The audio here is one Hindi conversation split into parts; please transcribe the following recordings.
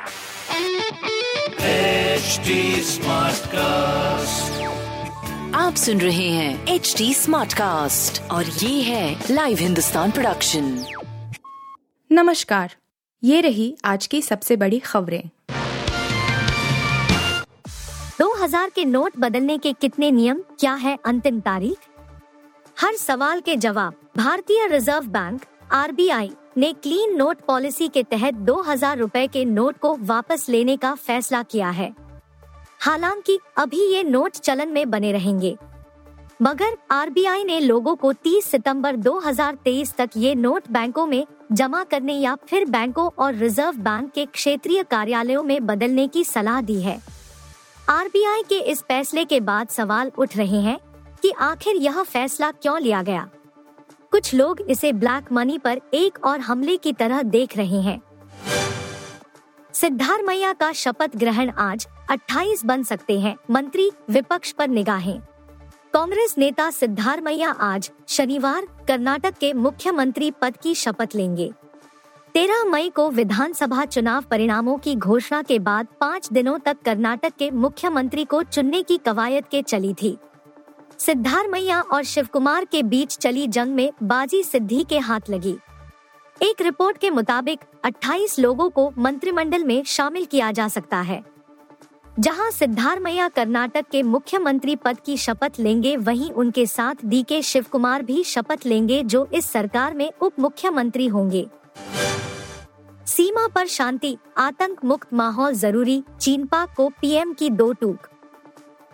HD Smartcast. आप सुन रहे हैं एच डी स्मार्ट कास्ट और ये है लाइव हिंदुस्तान प्रोडक्शन नमस्कार। ये रही आज की सबसे बड़ी खबरें। 2000 के नोट बदलने के कितने नियम क्या है अंतिम तारीख? हर सवाल के जवाब भारतीय रिज़र्व बैंक आरबीआई ने क्लीन नोट पॉलिसी के तहत 2000 रुपए के नोट को वापस लेने का फैसला किया है। हालाँकि, अभी ये नोट चलन में बने रहेंगे। मगर आरबीआई ने लोगों को 30 सितंबर 2023 तक ये नोट बैंकों में जमा करने या फिर बैंकों और रिज़र्व बैंक के क्षेत्रीय कार्यालयों में बदलने की सलाह दी है। आरबीआई के इस फैसले के बाद सवाल उठ रहे हैं कि आखिर यह फैसला क्यों लिया गया? कुछ लोग इसे ब्लैक मनी पर एक और हमले की तरह देख रहे हैं। सिद्धारमैया का शपथ ग्रहण आज 28 बन सकते हैं, मंत्री विपक्ष पर निगाहें। कांग्रेस नेता सिद्धारमैया आज शनिवार कर्नाटक के मुख्यमंत्री पद की शपथ लेंगे। तेरह मई को विधानसभा चुनाव परिणामों की घोषणा के बाद पाँच दिनों तक कर्नाटक के मुख्यमंत्री को चुनने की कवायद के चली थी। सिद्धारमैया और शिव कुमार के बीच चली जंग में बाजी सिद्धि के हाथ लगी। एक रिपोर्ट के मुताबिक 28 लोगों को मंत्रिमंडल में शामिल किया जा सकता है। जहाँ सिद्धारमैया कर्नाटक के मुख्यमंत्री पद की शपथ लेंगे, वहीं उनके साथ डी के शिव कुमार भी शपथ लेंगे, जो इस सरकार में उप मुख्यमंत्री होंगे। सीमा पर शांति आतंक मुक्त माहौल ज़रूरी चीन पाक को पीएम की दो टूक।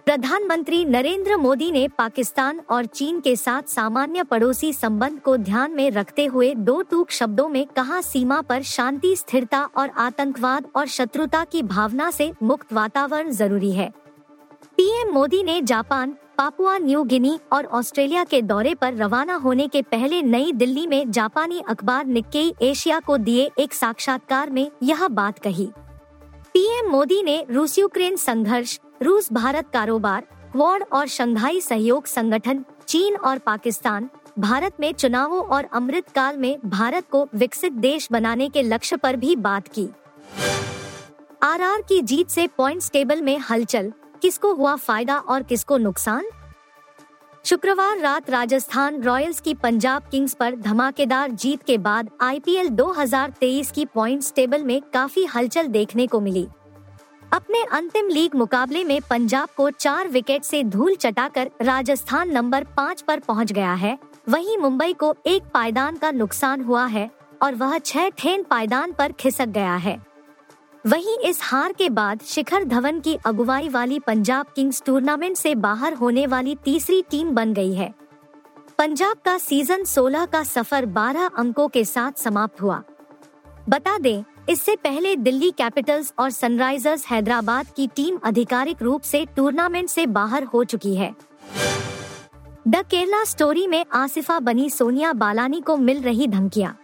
प्रधानमंत्री नरेंद्र मोदी ने पाकिस्तान और चीन के साथ सामान्य पड़ोसी संबंध को ध्यान में रखते हुए दो टूक शब्दों में कहा, सीमा पर शांति, स्थिरता और आतंकवाद और शत्रुता की भावना से मुक्त वातावरण ज़रूरी है। पीएम मोदी ने जापान, पापुआ न्यू गिनी और ऑस्ट्रेलिया के दौरे पर रवाना होने के पहले नई दिल्ली में जापानी अखबार निक्केई एशिया को दिए एक साक्षात्कार में यह बात कही। पीएम मोदी ने रूस यूक्रेन संघर्ष रूस भारत कारोबार, क्वाड और शंघाई सहयोग संगठन, चीन और पाकिस्तान, भारत में चुनावों और अमृत काल में भारत को विकसित देश बनाने के लक्ष्य पर भी बात की। आरआर की जीत से पॉइंट्स टेबल में हलचल, किसको हुआ फ़ायदा और किसको नुकसान? शुक्रवार रात राजस्थान रॉयल्स की पंजाब किंग्स पर धमाकेदार जीत के बाद आईपीएल 2023 की पॉइंट्स टेबल में काफ़ी हलचल देखने को मिली। अपने अंतिम लीग मुकाबले में पंजाब को चार विकेट से धूल चटाकर राजस्थान नंबर पाँच पर पहुँच गया है। वहीं मुंबई को एक पायदान का नुकसान हुआ है और वह छह ठेन पायदान पर खिसक गया है। वहीं इस हार के बाद शिखर धवन की अगुवाई वाली पंजाब किंग्स टूर्नामेंट से बाहर होने वाली तीसरी टीम बन गई है। पंजाब का सीज़न 16 का सफ़र 12 अंकों के साथ समाप्त हुआ। बता दें इससे पहले दिल्ली कैपिटल्स और सनराइजर्स हैदराबाद की टीम आधिकारिक रूप से टूर्नामेंट से बाहर हो चुकी है। द केरला स्टोरी में आसिफा बनी सोनिया बालानी को मिल रही धमकियाँ।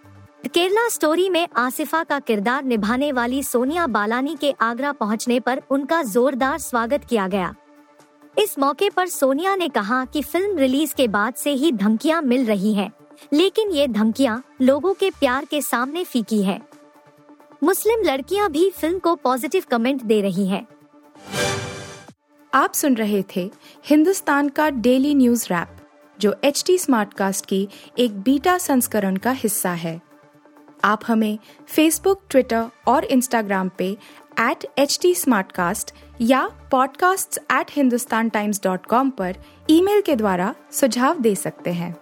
केरला स्टोरी में आसिफा का किरदार निभाने वाली सोनिया बालानी के आगरा पहुँचने पर उनका जोरदार स्वागत किया गया। इस मौके पर सोनिया ने कहा कि फ़िल्म रिलीज़ के बाद से ही धमकियाँ मिल रही हैं, लेकिन ये धमकियाँ लोगों के प्यार के सामने फीकी है। मुस्लिम लड़कियाँ भी फ़िल्म को पॉजिटिव कमेंट दे रही हैं। आप सुन रहे थे हिंदुस्तान का डेली न्यूज़ रैप, जो एच टी स्मार्ट कास्ट की एक बीटा संस्करण का हिस्सा है आप हमें फेसबुक ट्विटर और इंस्टाग्राम पे एट एच टी या podcasts@hindustantimes.com पर ईमेल के द्वारा सुझाव दे सकते हैं